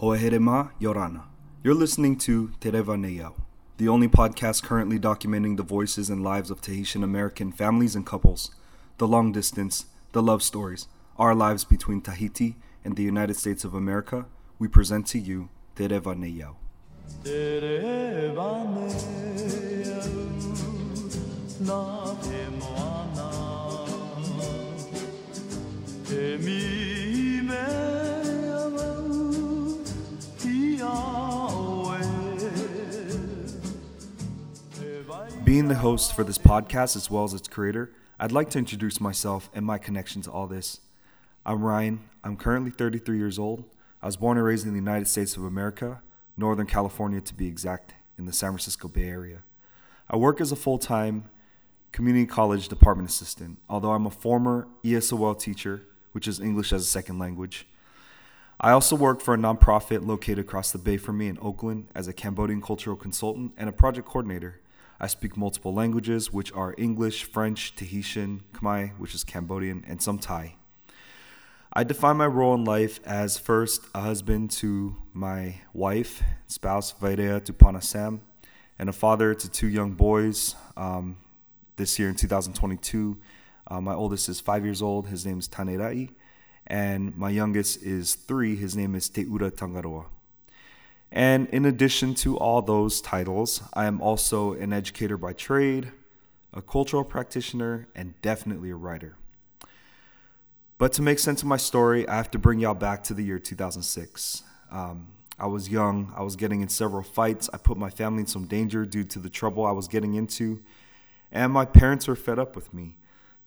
Hoeherema Yorana. You're listening to Tereva Neyao, the only podcast currently documenting the voices and lives of Tahitian American families and couples, the long distance, the love stories, our lives between Tahiti and the United States of America. We present to you Tereva Neyao. Being the host for this podcast as well as its creator, I'd like to introduce myself and my connection to all this. I'm Ryan. I'm currently 33 years old. I was born and raised in the United States of America, Northern California to be exact, in the San Francisco Bay Area. I work as a full time community college department assistant, although I'm a former ESOL teacher, which is English as a second language. I also work for a nonprofit located across the bay from me in Oakland as a Cambodian cultural consultant and a project coordinator. I speak multiple languages, which are English, French, Tahitian, Khmer, which is Cambodian, and some Thai. I define my role in life as first a husband to my wife, spouse Vairea Tupana Samn, and a father to two young boys. Um, this year in 2022, uh, my oldest is five years old. His name is Tanerai, and my youngest is three. His name is Teura Tangaroa. And in addition to all those titles, I am also an educator by trade, a cultural practitioner, and definitely a writer. But to make sense of my story, I have to bring y'all back to the year 2006. Um, I was young, I was getting in several fights, I put my family in some danger due to the trouble I was getting into, and my parents were fed up with me.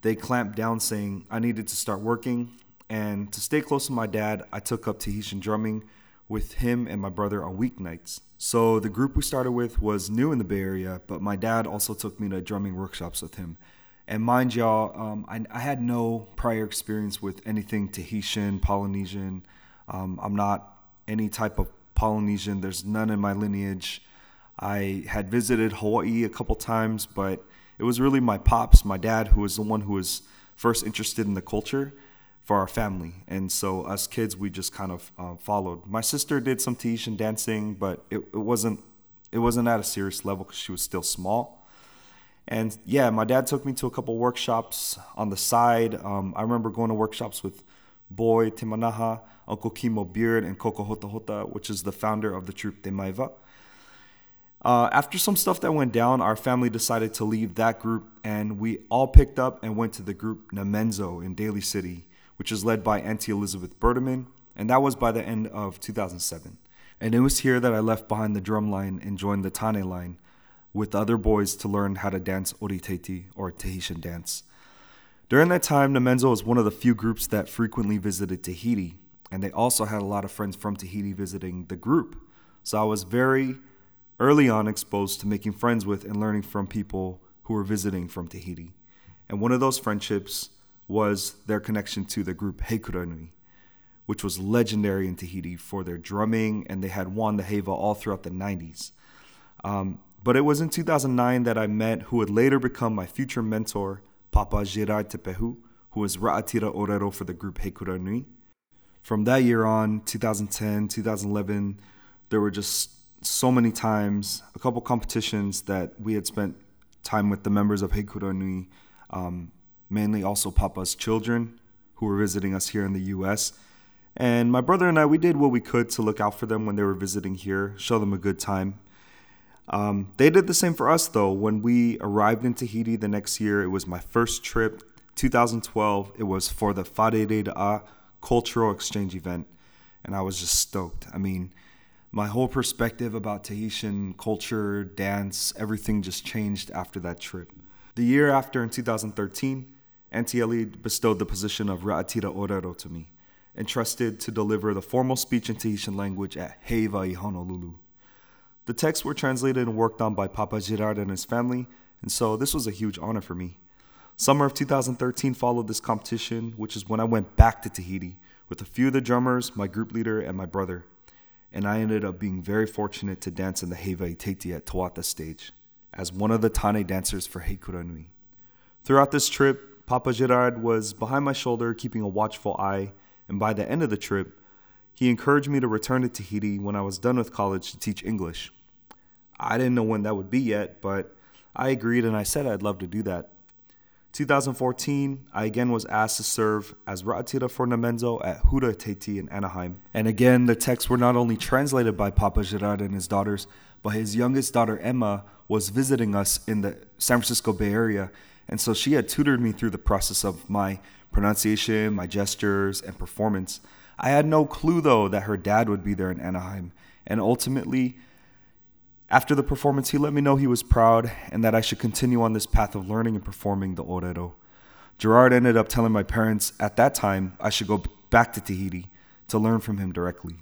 They clamped down saying I needed to start working, and to stay close to my dad, I took up Tahitian drumming with him and my brother on weeknights. So the group we started with was new in the Bay Area, but my dad also took me to drumming workshops with him. And mind y'all, um, I, I, had no prior experience with anything Tahitian, Polynesian. Um, I'm not any type of Polynesian. There's none in my lineage. I had visited Hawaii a couple times, but it was really my pops, my dad, who was the one who was first interested in the culture for our family. And so us kids, we just kind of uh, followed. My sister did some Tahitian dancing, but it, it wasn't it wasn't at a serious level because she was still small. And yeah, my dad took me to a couple workshops on the side. Um, I remember going to workshops with Boy Timanaha, Uncle Kimo Beard, and Coco Hotahota, which is the founder of the troupe Te Maeva. Uh, after some stuff that went down, our family decided to leave that group, and we all picked up and went to the group Namenzo in Daly City, which is led by Auntie Elizabeth Berteman, and that was by the end of 2007. And it was here that I left behind the drum line and joined the Tane line, with other boys to learn how to dance Oriteiti or Tahitian dance. During that time, Namenzo was one of the few groups that frequently visited Tahiti, and they also had a lot of friends from Tahiti visiting the group. So I was very early on exposed to making friends with and learning from people who were visiting from Tahiti. And one of those friendships was their connection to the group Heikuranui, which was legendary in Tahiti for their drumming, and they had won the Heiva all throughout the 90s. Um, but it was in 2009 that I met who would later become my future mentor, Papa Gerard Tepehu, who was Ra'atira Orero for the group Heikuranui. From that year on, 2010, 2011, there were just so many times, a couple competitions that we had spent time with the members of Heikuranui. Um, mainly also Papa's children who were visiting us here in the US. And my brother and I, we did what we could to look out for them when they were visiting here, show them a good time. Um, they did the same for us, though. When we arrived in Tahiti the next year, it was my first trip. 2012, it was for the Da'a cultural exchange event, and I was just stoked. I mean, my whole perspective about Tahitian culture, dance, everything just changed after that trip. The year after, in 2013, Auntie Ellie bestowed the position of Ra'atira Orero to me, entrusted to deliver the formal speech in Tahitian language at Heiva i Honolulu. The texts were translated and worked on by Papa Gerard and his family, and so this was a huge honor for me. Summer of 2013 followed this competition, which is when I went back to Tahiti with a few of the drummers, my group leader, and my brother. And I ended up being very fortunate to dance in the Heiva Iteti at To'ata stage as one of the Tane dancers for Heikura Nui. Throughout this trip, Papa Gerard was behind my shoulder, keeping a watchful eye, and by the end of the trip, he encouraged me to return to Tahiti when I was done with college to teach English. I didn't know when that would be yet, but I agreed and I said I'd love to do that. 2014, I again was asked to serve as Ra'atira for Namenzo at Hura Teiti in Anaheim. And again, the texts were not only translated by Papa Gerard and his daughters, but his youngest daughter Emma was visiting us in the San Francisco Bay Area. And so she had tutored me through the process of my pronunciation, my gestures, and performance. I had no clue, though, that her dad would be there in Anaheim. And ultimately, after the performance, he let me know he was proud and that I should continue on this path of learning and performing the orero. Gerard ended up telling my parents at that time I should go back to Tahiti to learn from him directly.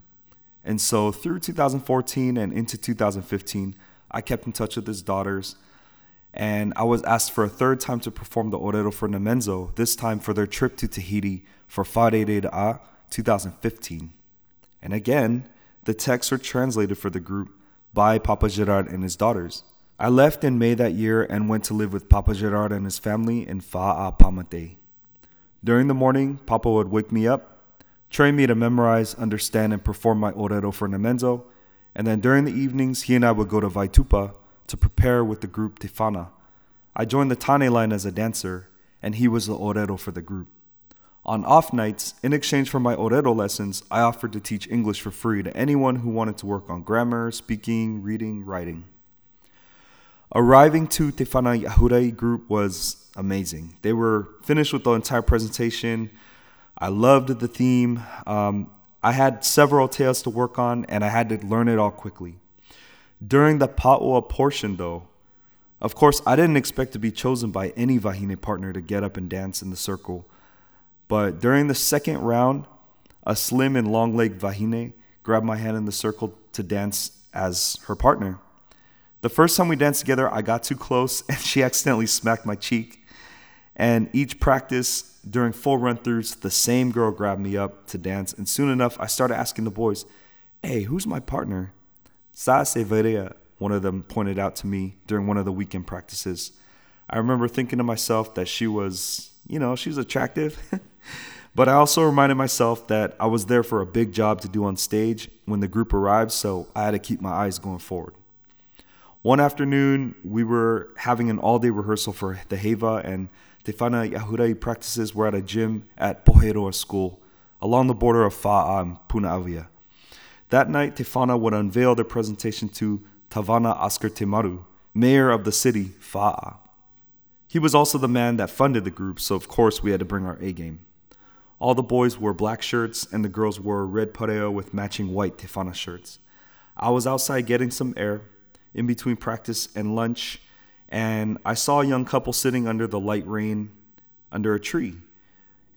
And so through 2014 and into 2015, I kept in touch with his daughters. And I was asked for a third time to perform the Orero for Namenzo, this time for their trip to Tahiti for Wharere'a A 2015. And again, the texts were translated for the group by Papa Gerard and his daughters. I left in May that year and went to live with Papa Gerard and his family in Fa'a Pamatai. During the morning, Papa would wake me up, train me to memorize, understand, and perform my orero for Namenzo, and then during the evenings, he and I would go to Vaitupa to prepare with the group Tefana. I joined the Tane line as a dancer, and he was the orero for the group. On off nights, in exchange for my Orero lessons, I offered to teach English for free to anyone who wanted to work on grammar, speaking, reading, writing. Arriving to Tefana i Ahurai group was amazing. They were finished with the entire presentation. I loved the theme. Um, I had several tales to work on, and I had to learn it all quickly. During the Pa'oa portion, though, of course, I didn't expect to be chosen by any Vahine partner to get up and dance in the circle but during the second round, a slim and long legged Vahine grabbed my hand in the circle to dance as her partner. The first time we danced together, I got too close and she accidentally smacked my cheek. And each practice during full run throughs, the same girl grabbed me up to dance. And soon enough, I started asking the boys, Hey, who's my partner? Sase Vairea, one of them pointed out to me during one of the weekend practices. I remember thinking to myself that she was, you know, she's attractive. But I also reminded myself that I was there for a big job to do on stage when the group arrived, so I had to keep my eyes going forward. One afternoon, we were having an all day rehearsal for the Heiva, and Tefana i Ahurai practices were at a gym at Poheroa School along the border of Fa'a and Punaauia. That night, Tefana would unveil their presentation to Tavana Oscar Temaru, mayor of the city, Fa'a. He was also the man that funded the group, so of course we had to bring our A game. All the boys wore black shirts, and the girls wore red pareo with matching white Tefana shirts. I was outside getting some air in between practice and lunch, and I saw a young couple sitting under the light rain under a tree.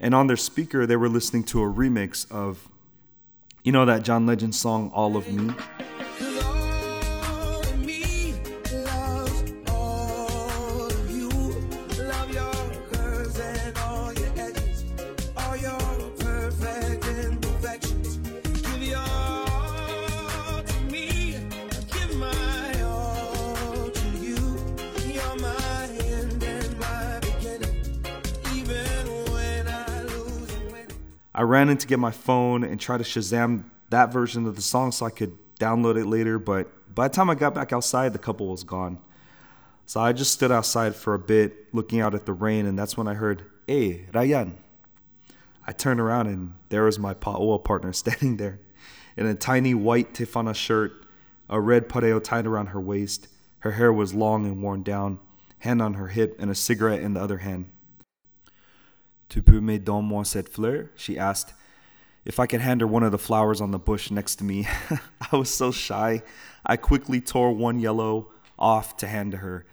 And on their speaker, they were listening to a remix of, you know, that John Legend song, All of Me? I ran in to get my phone and try to Shazam that version of the song so I could download it later. But by the time I got back outside, the couple was gone. So I just stood outside for a bit, looking out at the rain, and that's when I heard, Hey, Ryan. I turned around and there was my Pa'oa partner standing there in a tiny white Tefana shirt, a red pareo tied around her waist. Her hair was long and worn down, hand on her hip, and a cigarette in the other hand. Tu peux me donner cette fleur? She asked. If I could hand her one of the flowers on the bush next to me. I was so shy. I quickly tore one yellow off to hand to her.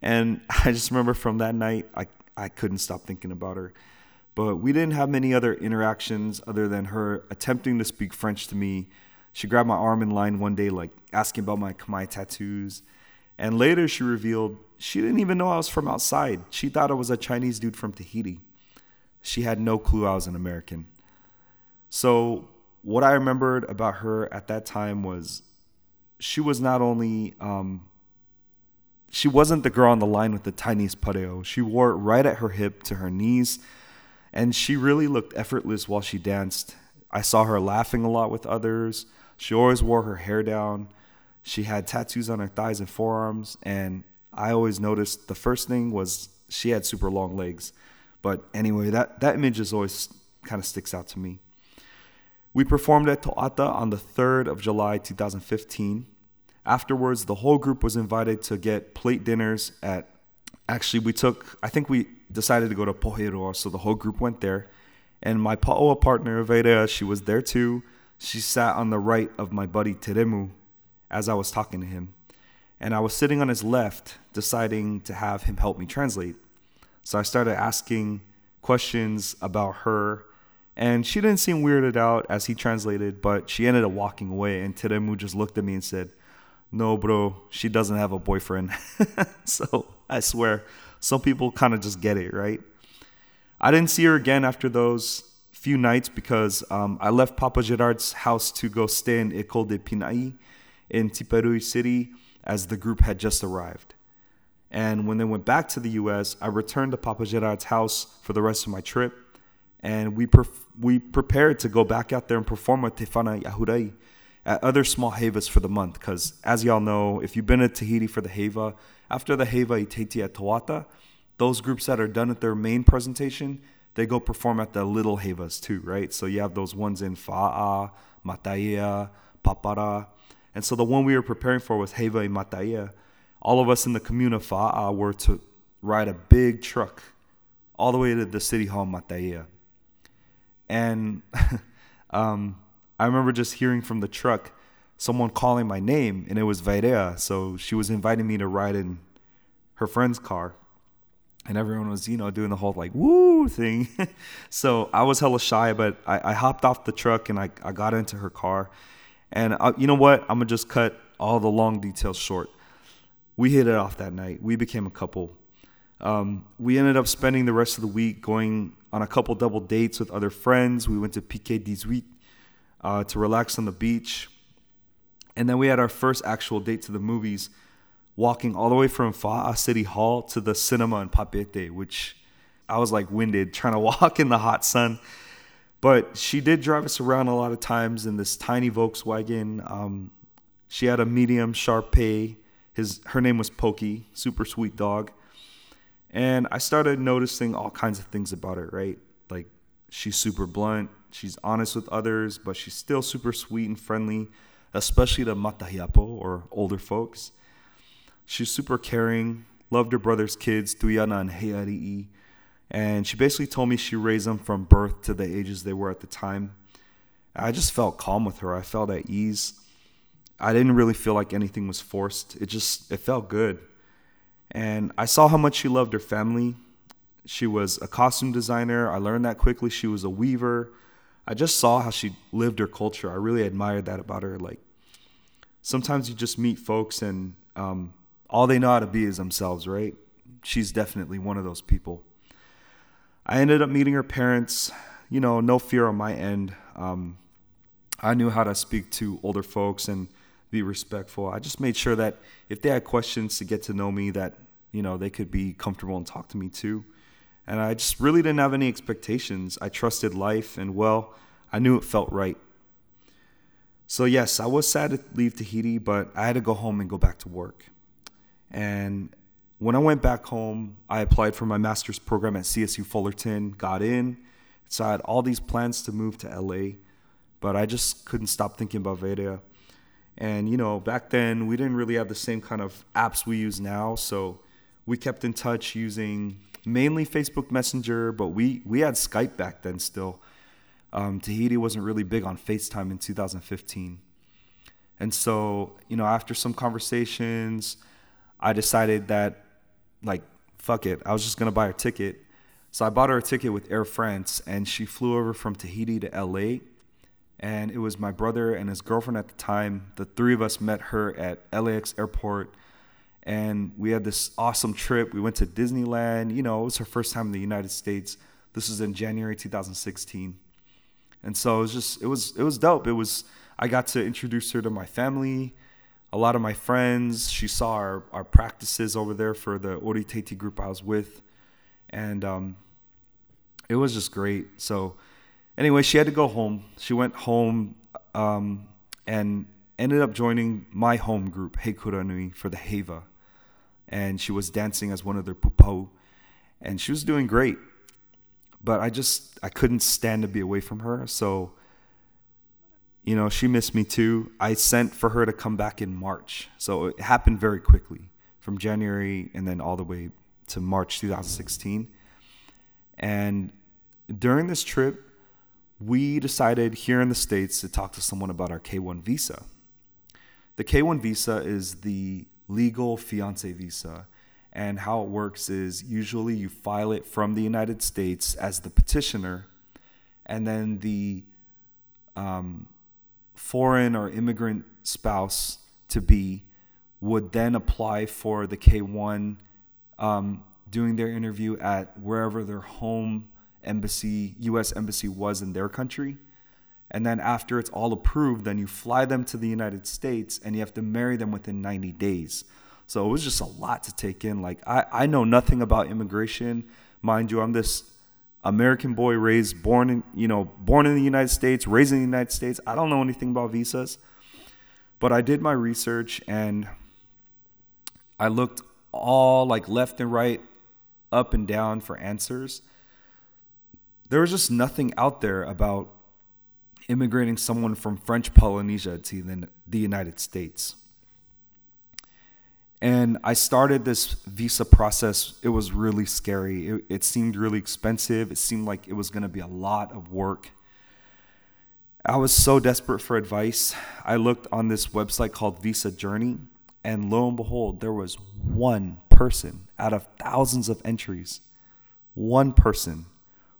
And I just remember from that night, I, I couldn't stop thinking about her. But we didn't have many other interactions other than her attempting to speak French to me. She grabbed my arm in line one day, like asking about my Khmer tattoos. And later she revealed she didn't even know I was from outside. She thought I was a Chinese dude from Tahiti. She had no clue I was an American. So, what I remembered about her at that time was she was not only, um, she wasn't the girl on the line with the tiniest pareo. She wore it right at her hip to her knees, and she really looked effortless while she danced. I saw her laughing a lot with others. She always wore her hair down. She had tattoos on her thighs and forearms. And I always noticed the first thing was she had super long legs. But anyway, that, that image is always kind of sticks out to me. We performed at To'ata on the 3rd of July 2015. Afterwards, the whole group was invited to get plate dinners at. Actually, we took, I think we decided to go to Poheroa, so the whole group went there. And my Pa'oa partner, Vairea, she was there too. She sat on the right of my buddy Teremu as I was talking to him. And I was sitting on his left, deciding to have him help me translate. So I started asking questions about her. And she didn't seem weirded out as he translated, but she ended up walking away. And Teremu just looked at me and said, No, bro, she doesn't have a boyfriend. so I swear, some people kind of just get it, right? I didn't see her again after those few nights because um, I left Papa Gerard's house to go stay in Ecole de Pinai in Tipaerui City as the group had just arrived. And when they went back to the US, I returned to Papa Gerard's house for the rest of my trip. And we, we prepared to go back out there and perform with Tefana i Ahurai at other small Heivas for the month. Because as y'all know, if you've been to Tahiti for the Heiva, after the Heiva Iteti at To'ata, those groups that are done at their main presentation, they go perform at the little Heivas too, right? So you have those ones in Fa'a, Mataiea, Papara. And so the one we were preparing for was Heiva in Mataiea. All of us in the commune of Fa'a were to ride a big truck all the way to the city hall in Mataiea. And um, I remember just hearing from the truck someone calling my name, and it was Vairea. So she was inviting me to ride in her friend's car. And everyone was, you know, doing the whole like woo thing. so I was hella shy, but I, I, hopped off the truck and I, I got into her car. And I, uh, you know what? I'm gonna just cut all the long details short. We hit it off that night. We became a couple. Um, we ended up spending the rest of the week going on a couple double dates with other friends. We went to PK 18 uh, to relax on the beach. And then we had our first actual date to the movies, walking all the way from Fa'a City Hall to the cinema in Papeete, which I was like winded trying to walk in the hot sun. But she did drive us around a lot of times in this tiny Volkswagen. Um, she had a medium Shar-Pei. His her name was Pokey, super sweet dog. And I started noticing all kinds of things about her, right? Like she's super blunt, she's honest with others, but she's still super sweet and friendly especially to Matahiapo or older folks. She's super caring, loved her brother's kids, Tuyana and Heiari'i. And she basically told me she raised them from birth to the ages they were at the time. I just felt calm with her. I felt at ease. I didn't really feel like anything was forced. It just it felt good. And I saw how much she loved her family. She was a costume designer. I learned that quickly. She was a weaver. I just saw how she lived her culture. I really admired that about her. Like sometimes you just meet folks and um, all they know how to be is themselves, right? She's definitely one of those people. I ended up meeting her parents. You know, no fear on my end. Um, I knew how to speak to older folks and be respectful. I just made sure that if they had questions to get to know me, that you know they could be comfortable and talk to me too. And I just really didn't have any expectations. I trusted life, and well, I knew it felt right. So, yes, I was sad to leave Tahiti, but I had to go home and go back to work. And when I went back home, I applied for my master's program at CSU Fullerton, got in. So I had all these plans to move to LA, but I just couldn't stop thinking about Vairea. And, you know, back then we didn't really have the same kind of apps we use now. So we kept in touch using mainly Facebook Messenger, but we we had Skype back then still. Um, Tahiti wasn't really big on FaceTime in 2015. And so, you know, after some conversations, I decided that, like, fuck it, I was just gonna buy a ticket. So I bought her a ticket with Air France, and she flew over from Tahiti to LA. And it was my brother and his girlfriend at the time. The three of us met her at LAX airport and we had this awesome trip. We went to Disneyland. You know, it was her first time in the United States. This was in January 2016, and so it was just it was it was dope. It was I got to introduce her to my family, a lot of my friends. She saw our our practices over there for the Oriteti group I was with, and um, it was just great. So anyway, she had to go home. She went home um, and ended up joining my home group, Heikura Nui, for the Heiva. And she was dancing as one of their pupau. And she was doing great. But I just, I couldn't stand to be away from her. So, you know, she missed me too. I sent for her to come back in March. So it happened very quickly from January and then all the way to March 2016. And during this trip, we decided here in the States to talk to someone about our K1 visa. The K1 visa is the legal fiance visa. And how it works is usually you file it from the United States as the petitioner, and then the um, foreign or immigrant spouse to be would then apply for the K1 um, doing their interview at wherever their home embassy, US embassy was in their country. And then after it's all approved, then you fly them to the United States and you have to marry them within 90 days. So it was just a lot to take in. Like I, I know nothing about immigration. Mind you, I'm this American boy raised, born in, you know, born in the United States, raised in the United States. I don't know anything about visas. But I did my research and I looked all like left and right, up and down for answers there was just nothing out there about immigrating someone from French Polynesia to the, the United States. And I started this visa process. It was really scary. It, it seemed really expensive. It seemed like it was going to be a lot of work. I was so desperate for advice. I looked on this website called Visa Journey, and lo and behold, there was one person out of thousands of entries, one person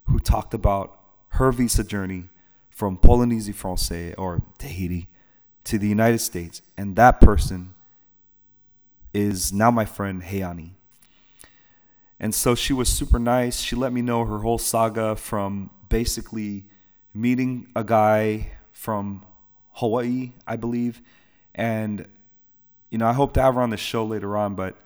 who talked about her visa journey from Polynesie Francais or Tahiti to the United States. And that person is now my friend Heiani. And so she was super nice. She let me know her whole saga from basically meeting a guy from Hawaii, I believe. And, you know, I hope to have her on the show later on. But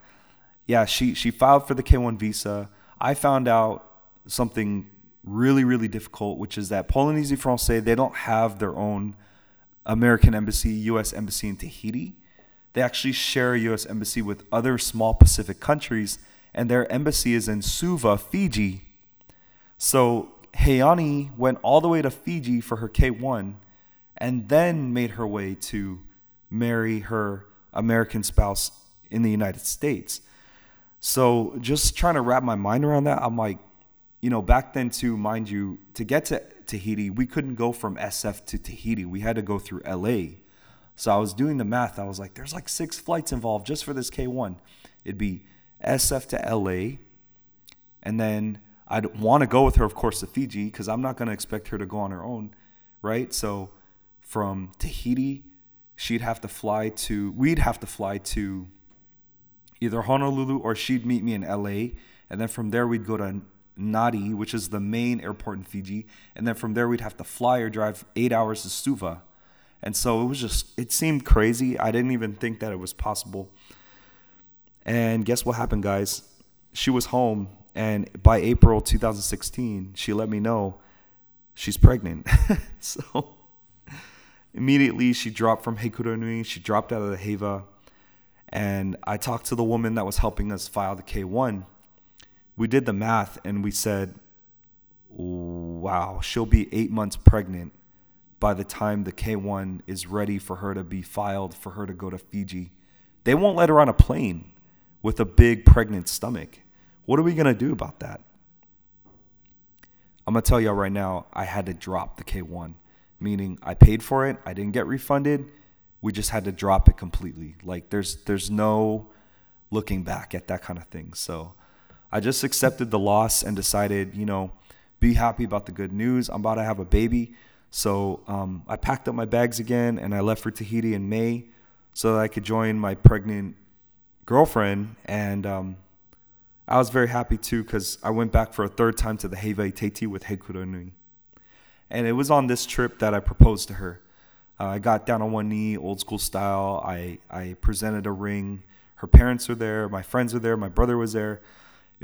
yeah, she, she filed for the K1 visa. I found out something really, really difficult, which is that Polynesie Francais, they don't have their own American embassy, U.S. embassy in Tahiti. They actually share a U.S. embassy with other small Pacific countries, and their embassy is in Suva, Fiji. So Heiani went all the way to Fiji for her K1 and then made her way to marry her American spouse in the United States. So just trying to wrap my mind around that, I'm like, you know, back then too, mind you, to get to Tahiti, we couldn't go from SF to Tahiti. We had to go through LA. So I was doing the math. I was like, there's like six flights involved just for this K1. It'd be SF to LA. And then I'd want to go with her, of course, to Fiji because I'm not going to expect her to go on her own, right? So from Tahiti, she'd have to fly to, we'd have to fly to either Honolulu or she'd meet me in LA. And then from there, we'd go to Nadi, which is the main airport in Fiji, and then from there we'd have to fly or drive eight hours to Suva. And so it was just, it seemed crazy. I didn't even think that it was possible. And guess what happened, guys? She was home, and by April 2016, she let me know she's pregnant. so immediately she dropped from Heikura Nui, she dropped out of the Heiva, and I talked to the woman that was helping us file the K1 we did the math and we said, wow, she'll be eight months pregnant by the time the K1 is ready for her to be filed for her to go to Fiji. They won't let her on a plane with a big pregnant stomach. What are we going to do about that? I'm going to tell y'all right now, I had to drop the K1, meaning I paid for it, I didn't get refunded. We just had to drop it completely. Like there's there's no looking back at that kind of thing. So I just accepted the loss and decided, you know, be happy about the good news. I'm about to have a baby. So um, I packed up my bags again and I left for Tahiti in May so that I could join my pregnant girlfriend. And um, I was very happy too because I went back for a third time to the Heiva Teiti with Heikura Nui. And it was on this trip that I proposed to her. Uh, I got down on one knee, old school style. I, I presented a ring. Her parents were there, my friends were there, my brother was there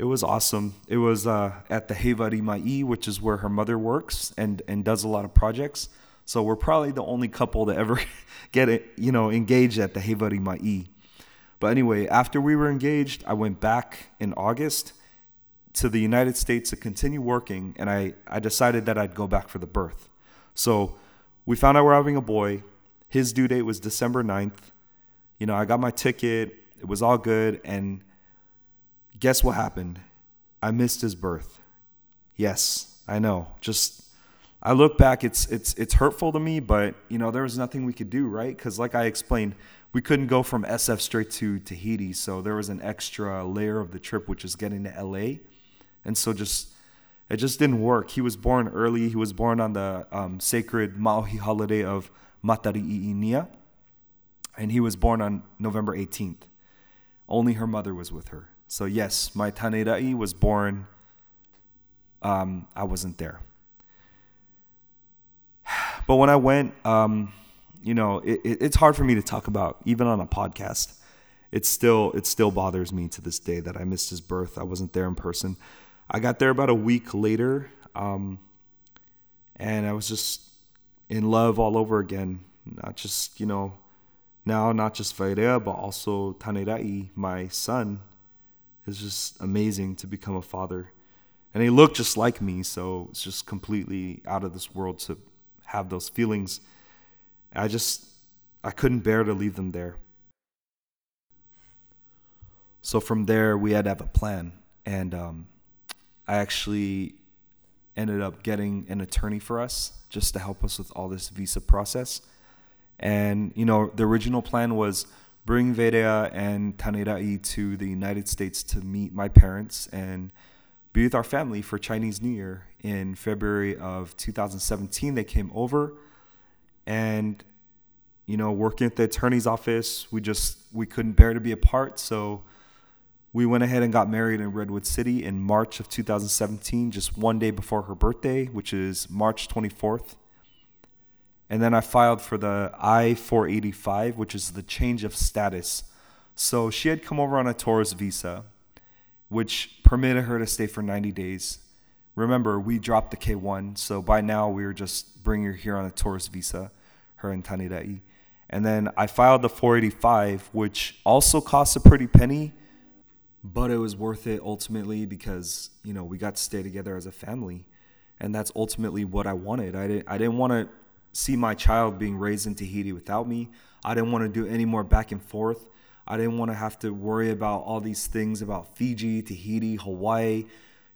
it was awesome. It was uh, at the Hevari Mai, which is where her mother works and and does a lot of projects. So we're probably the only couple to ever get it, you know, engaged at the Hevari Mai. But anyway, after we were engaged, I went back in August to the United States to continue working, and I, I decided that I'd go back for the birth. So we found out we're having a boy. His due date was December 9th. You know, I got my ticket, it was all good, and guess what happened? I missed his birth. Yes, I know. Just I look back, it's it's it's hurtful to me, but you know, there was nothing we could do, right? Because like I explained, we couldn't go from SF straight to Tahiti, so there was an extra layer of the trip, which is getting to LA, and so just it just didn't work. He was born early. He was born on the um, sacred Maui holiday of Matari'i'inia, and he was born on November 18th. Only her mother was with her. So yes, my Tanerai was born. Um, I wasn't there. But when I went, um, you know, it, it, it's hard for me to talk about, even on a podcast. It still it still bothers me to this day that I missed his birth. I wasn't there in person. I got there about a week later, um, and I was just in love all over again. Not just you know, now not just Vairea, but also Tanerai, my son. It's just amazing to become a father, and he looked just like me, so it's just completely out of this world to have those feelings. I just I couldn't bear to leave them there. So from there, we had to have a plan, and um, I actually ended up getting an attorney for us just to help us with all this visa process. And you know, the original plan was bring Vairea and Tanerai to the United States to meet my parents and be with our family for Chinese New Year in February of 2017. They came over and you know, working at the attorney's office, we just we couldn't bear to be apart, so we went ahead and got married in Redwood City in March of 2017, just one day before her birthday, which is March 24th. And then I filed for the I 485, which is the change of status. So she had come over on a tourist visa which permitted her to stay for 90 days. Remember, we dropped the K1, so by now we were just bringing her here on a tourist visa, her and Tanerai. And then I filed the 485, which also cost a pretty penny, but it was worth it ultimately because, you know, we got to stay together as a family. And that's ultimately what I wanted. I didn't, I didn't want to see my child being raised in Tahiti without me. I didn't want to do any more back and forth. I didn't want to have to worry about all these things about Fiji, Tahiti, Hawaii,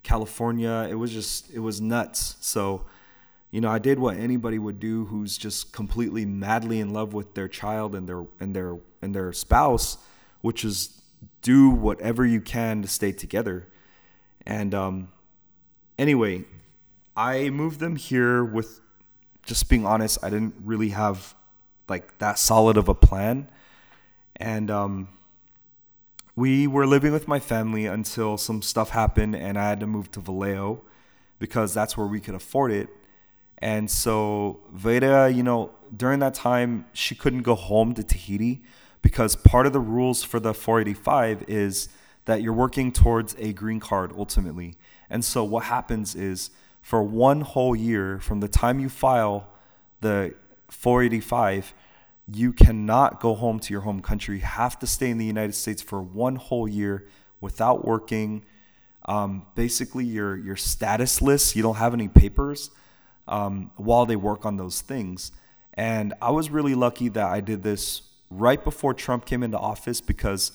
California. It was just, it was nuts. So, you know, I did what anybody would do who's just completely madly in love with their child and their and their and their spouse, which is do whatever you can to stay together. And um, anyway, I moved them here with just being honest, I didn't really have like that solid of a plan. And um, we were living with my family until some stuff happened and I had to move to Vallejo because that's where we could afford it. And so Veda, you know, during that time, she couldn't go home to Tahiti because part of the rules for the 485 is that you're working towards a green card ultimately. And so what happens is for one whole year from the time you file the 485, you cannot go home to your home country. You have to stay in the United States for one whole year without working. Um, basically, you're, you're statusless. You don't have any papers um, while they work on those things. And I was really lucky that I did this right before Trump came into office because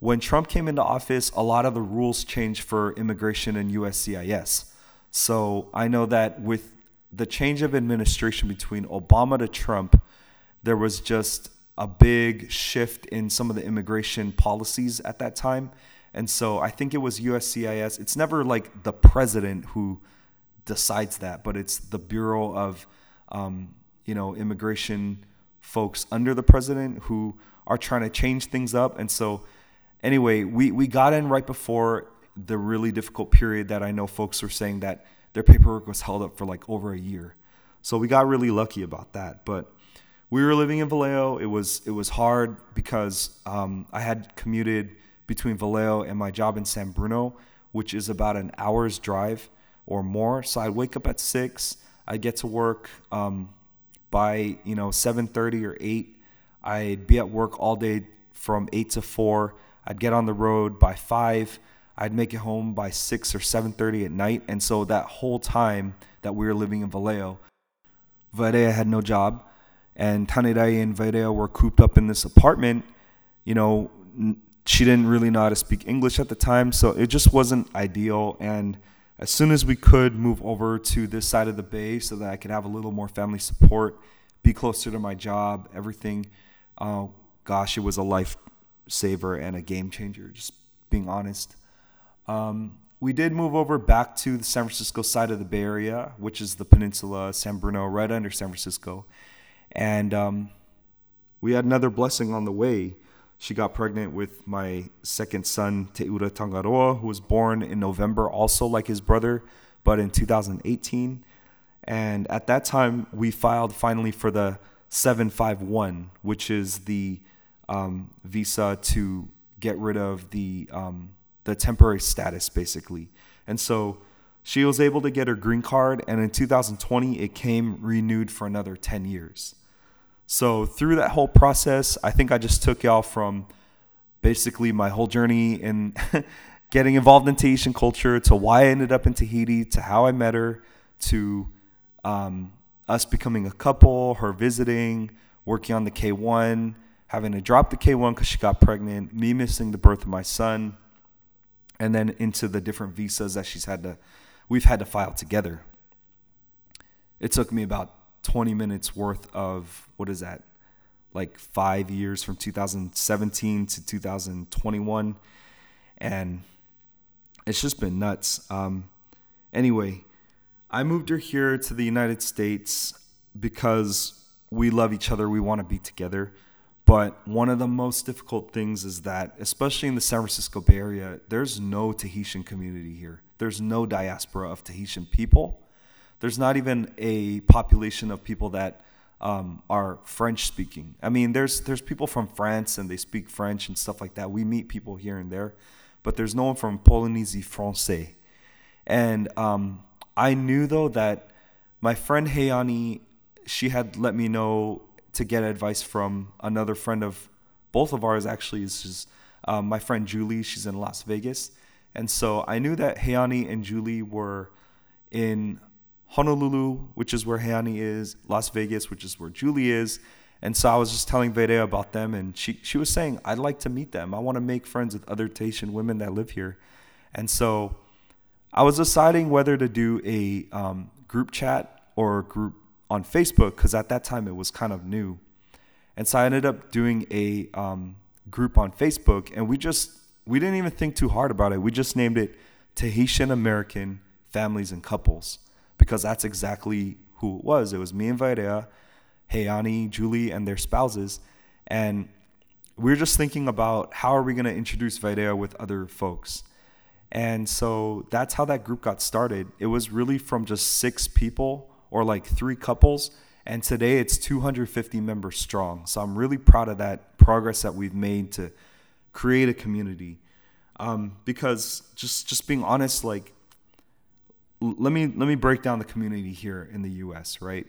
when Trump came into office, a lot of the rules changed for immigration and USCIS. So I know that with the change of administration between Obama to Trump, there was just a big shift in some of the immigration policies at that time. And so I think it was USCIS. It's never like the president who decides that, but it's the Bureau of, um, you know, immigration folks under the president who are trying to change things up. And so, anyway, we, we got in right before the really difficult period that I know folks were saying that their paperwork was held up for like over a year. So we got really lucky about that. But we were living in Vallejo. It was it was hard because um, I had commuted between Vallejo and my job in San Bruno, which is about an hour's drive or more. So I'd wake up at six. I'd get to work um, by you know 7:30 or 8. I'd be at work all day from 8 to 4. I'd get on the road by 5. I'd make it home by 6 or 7:30 at night. And so that whole time that we were living in Vallejo, Vairea had no job, and Tanerai and Vairea were cooped up in this apartment. You know, she didn't really know how to speak English at the time, so it just wasn't ideal. And as soon as we could move over to this side of the bay so that I could have a little more family support, be closer to my job, everything, uh, gosh, it was a lifesaver and a game changer, just being honest. Um, we did move over back to the San Francisco side of the Bay Area, which is the peninsula, San Bruno, right under San Francisco. And um, we had another blessing on the way. She got pregnant with my second son, Teura Tangaroa, who was born in November, also like his brother, but in 2018. And at that time, we filed finally for the 751, which is the um, visa to get rid of the um, the temporary status, basically. And so she was able to get her green card, and in 2020, it came renewed for another 10 years. So through that whole process, I think I just took y'all from basically my whole journey in getting involved in Tahitian culture to why I ended up in Tahiti to how I met her to um, us becoming a couple, her visiting, working on the K1, having to drop the K1 because she got pregnant, me missing the birth of my son, and then into the different visas that she's had to, we've had to file together. It took me about 20 minutes worth of what is that? Like five years from 2017 to 2021. And it's just been nuts. Um, anyway, I moved her here to the United States because we love each other. We want to be together. But one of the most difficult things is that, especially in the San Francisco Bay Area, there's no Tahitian community here. There's no diaspora of Tahitian people there's not even a population of people that um, are French speaking. I mean, there's there's people from France and they speak French and stuff like that. We meet people here and there, but there's no one from Polynésie Français. And um, I knew though that my friend Heiani, she had let me know to get advice from another friend of both of ours. Actually, is just um, my friend Julie. She's in Las Vegas, and so I knew that Heiani and Julie were in Honolulu, which is where Heiani is, Las Vegas, which is where Julie is. And so I was just telling Vairea about them, and she, she was saying, I'd like to meet them. I want to make friends with other Tahitian women that live here. And so I was deciding whether to do a um, group chat or group on Facebook, because at that time it was kind of new. And so I ended up doing a um, group on Facebook, and we just, we didn't even think too hard about it. We just named it Tahitian American Families and Couples because that's exactly who it was. It was me and Vairea, Heiani, Julie, and their spouses. And we were just thinking about how are we going to introduce Vairea with other folks. And so that's how that group got started. It was really from just six people or like three couples. And today it's 250 members strong. So I'm really proud of that progress that we've made to create a community. Um, because just just being honest, like let me let me break down the community here in the U.S. Right,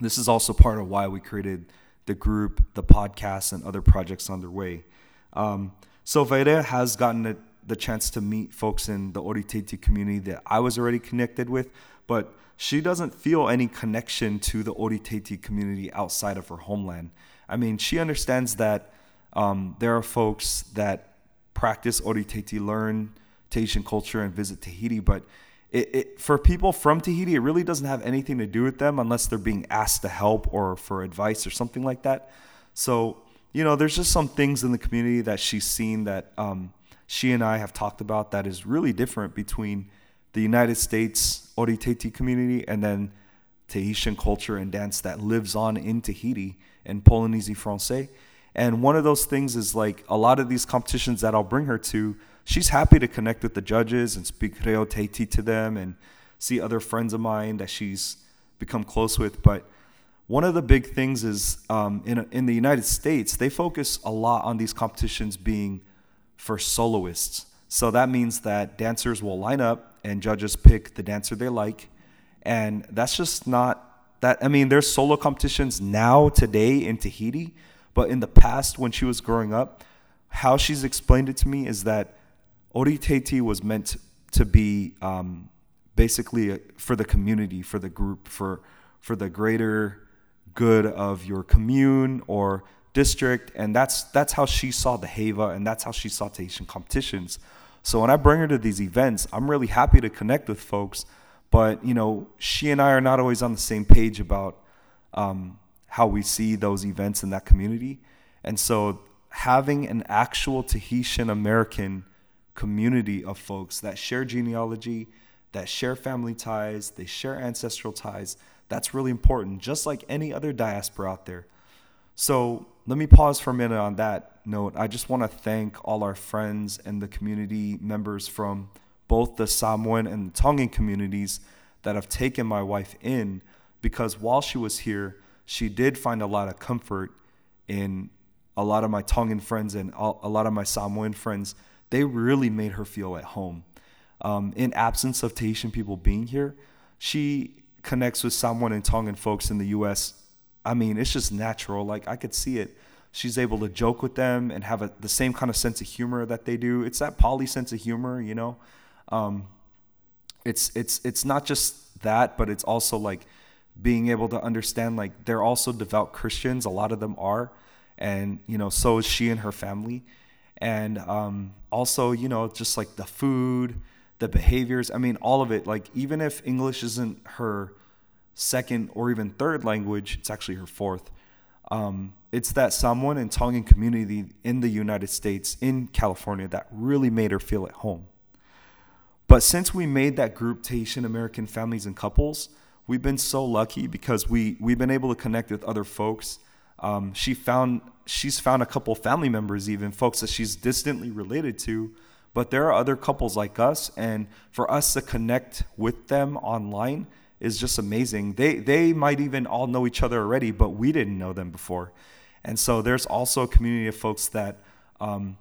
this is also part of why we created the group, the podcast, and other projects underway. Um, so Vairea has gotten the, the chance to meet folks in the Oritaiti community that I was already connected with, but she doesn't feel any connection to the Oritaiti community outside of her homeland. I mean, she understands that um, there are folks that practice Oritaiti, learn Tahitian culture, and visit Tahiti, but it, it, for people from Tahiti, it really doesn't have anything to do with them unless they're being asked to help or for advice or something like that. So, you know, there's just some things in the community that she's seen that um, she and I have talked about that is really different between the United States Oritaiti community and then Tahitian culture and dance that lives on in Tahiti and Polynesian Francais. And one of those things is like a lot of these competitions that I'll bring her to she's happy to connect with the judges and speak Reo Teiti to them and see other friends of mine that she's become close with. But one of the big things is um, in, in the United States, they focus a lot on these competitions being for soloists. So that means that dancers will line up and judges pick the dancer they like. And that's just not that. I mean, there's solo competitions now, today in Tahiti, but in the past, when she was growing up, how she's explained it to me is that Ori Teiti was meant to be um, basically for the community, for the group, for for the greater good of your commune or district, and that's that's how she saw the Heiva, and that's how she saw Tahitian competitions. So when I bring her to these events, I'm really happy to connect with folks, but you know, she and I are not always on the same page about um, how we see those events in that community, and so having an actual Tahitian American community of folks that share genealogy, that share family ties, they share ancestral ties. That's really important, just like any other diaspora out there. So let me pause for a minute on that note. I just want to thank all our friends and the community members from both the Samoan and Tongan communities that have taken my wife in because while she was here, she did find a lot of comfort in a lot of my Tongan friends and a lot of my Samoan friends. They really made her feel at home. Um, in absence of Tahitian people being here, she connects with Samoan and Tongan folks in the U.S. I mean, it's just natural. Like I could see it. She's able to joke with them and have a, the same kind of sense of humor that they do. It's that poly sense of humor, you know. Um, it's it's it's not just that, but it's also like being able to understand like they're also devout Christians. A lot of them are, and you know, so is she and her family, and um, also you know just like the food the behaviors. I mean, all of it. Like, even if English isn't her second or even third language, it's actually her fourth. Um, it's that someone in Tongan community in the United States, in California, that really made her feel at home. But since we made that group Tahitian American families and couples, we've been so lucky because we we've been able to connect with other folks. Um, she found she's found a couple family members, even folks that she's distantly related to, but there are other couples like us, and for us to connect with them online is just amazing. They they might even all know each other already, but we didn't know them before. And so there's also a community of folks that um,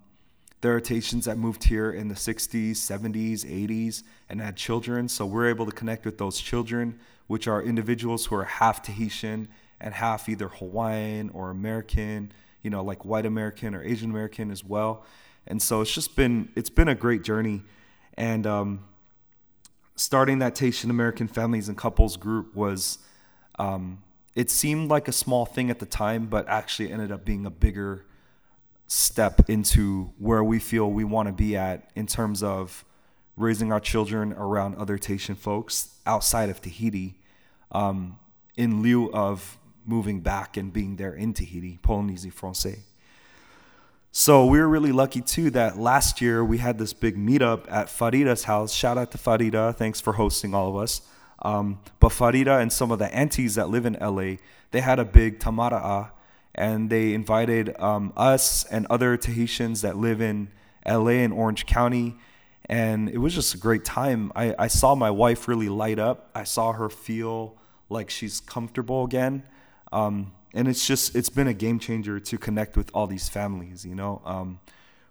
there are Tahitians that moved here in the 60s, 70s, 80s, and had children. So we're able to connect with those children, which are individuals who are half Tahitian and half either Hawaiian or American, you know, like white American or Asian American as well and so it's just been it's been a great journey and um, starting that Tahitian American families and couples group was um, it seemed like a small thing at the time but actually ended up being a bigger step into where we feel we want to be at in terms of raising our children around other Tahitian folks outside of Tahiti um, in lieu of moving back and being there in Tahiti, Polynésie Française. So we were really lucky too that last year we had this big meetup at Farida's house. Shout out to Farida. Thanks for hosting all of us. Um, but Farida and some of the aunties that live in LA, they had a big tamara'a and they invited um, us and other Tahitians that live in LA and Orange County. And it was just a great time. I, I saw my wife really light up. I saw her feel like she's comfortable again. Um, and it's just it's been a game changer to connect with all these families you know? Um,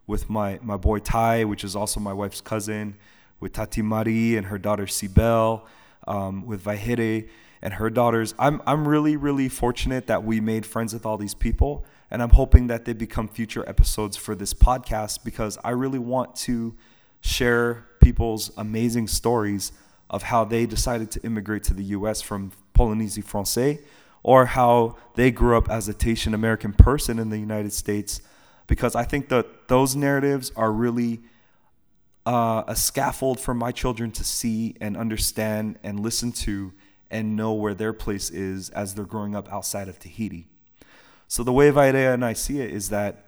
with my my boy Ty which is also my wife's cousin with Tati Marie and her daughter Sibel um, with Vahire and her daughters. I'm I'm really really fortunate that we made friends with all these people and I'm hoping that they become future episodes for this podcast because I really want to share people's amazing stories of how they decided to immigrate to the US from Polynésie Française or how they grew up as a Tahitian American person in the United States, because I think that those narratives are really uh, a scaffold for my children to see and understand and listen to and know where their place is as they're growing up outside of Tahiti. So the way Vairea and I see it is that,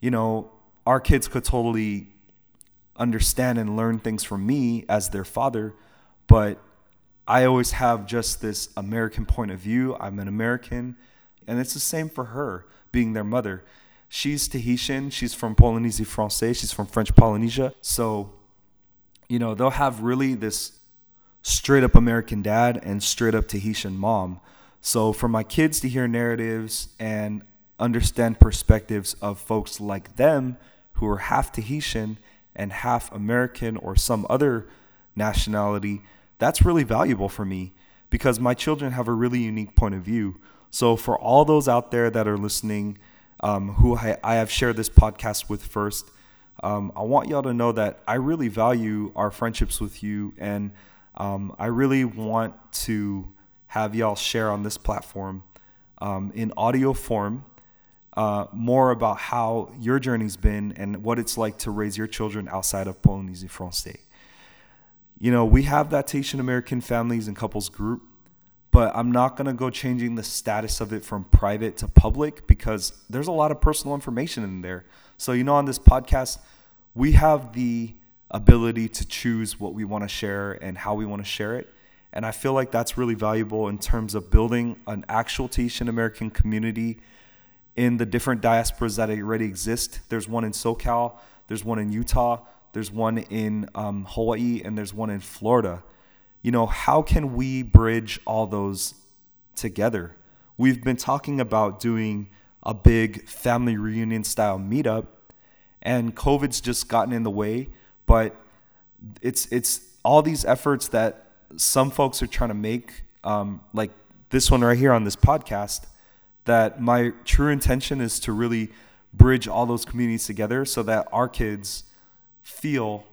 you know, our kids could totally understand and learn things from me as their father, but I always have just this American point of view. I'm an American. And it's the same for her, being their mother. She's Tahitian. She's from Polynésie Française. She's from French Polynesia. So, you know, they'll have really this straight up American dad and straight up Tahitian mom. So, for my kids to hear narratives and understand perspectives of folks like them who are half Tahitian and half American or some other nationality, that's really valuable for me because my children have a really unique point of view. So, for all those out there that are listening, um, who I, I, have shared this podcast with first, um, I want y'all to know that I really value our friendships with you, and um, I really want to have y'all share on this platform um, in audio form uh, more about how your journey's been and what it's like to raise your children outside of Polynésie Française. You know, we have that Tahitian American families and couples group, but I'm not going to go changing the status of it from private to public because there's a lot of personal information in there. So, you know, on this podcast, we have the ability to choose what we want to share and how we want to share it. And I feel like that's really valuable in terms of building an actual Tahitian American community in the different diasporas that already exist. There's one in SoCal, there's one in Utah, there's one in um, Hawaii, and there's one in Florida. You know, how can we bridge all those together? We've been talking about doing a big family reunion style meetup, and COVID's just gotten in the way. But it's it's all these efforts that some folks are trying to make, um, like this one right here on this podcast that my true intention is to really bridge all those communities together so that our kids feel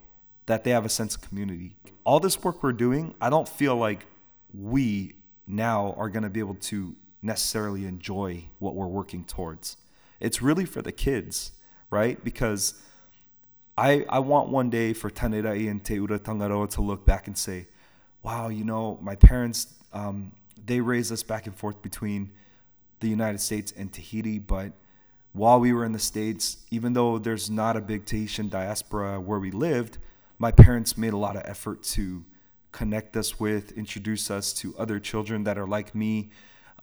that they have a sense of community. All this work we're doing, I don't feel like we now are going to be able to necessarily enjoy what we're working towards. It's really for the kids, right? Because I, I want one day for Tanerai and Te Ura Tangaroa to look back and say, wow, you know, my parents, um, they raised us back and forth between the United States and Tahiti. But while we were in the States, even though there's not a big Tahitian diaspora where we lived, my parents made a lot of effort to connect us with, introduce us to other children that are like me,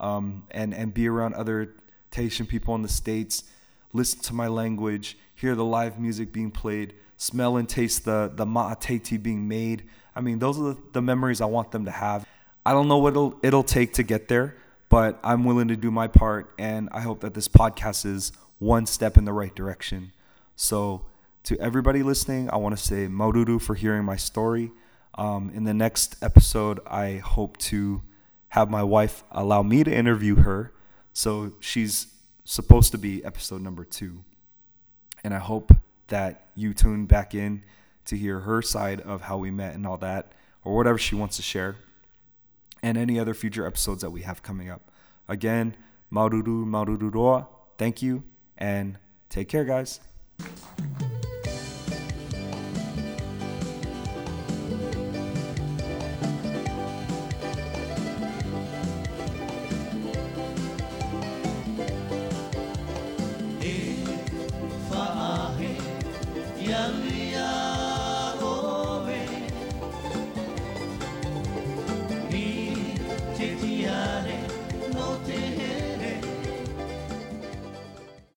um, and, and be around other Tahitian people in the States, listen to my language, hear the live music being played, smell and taste the, the ma'a Tahiti being made. I mean, those are the, the memories I want them to have. I don't know what it'll, it'll take to get there, but I'm willing to do my part, and I hope that this podcast is one step in the right direction. So, to everybody listening, I want to say maururu for hearing my story. Um, in the next episode, I hope to have my wife allow me to interview her. So she's supposed to be episode number two. And I hope that you tune back in to hear her side of how we met and all that, or whatever she wants to share and any other future episodes that we have coming up. Again, Maururu Maurururoa, thank you, and take care, guys.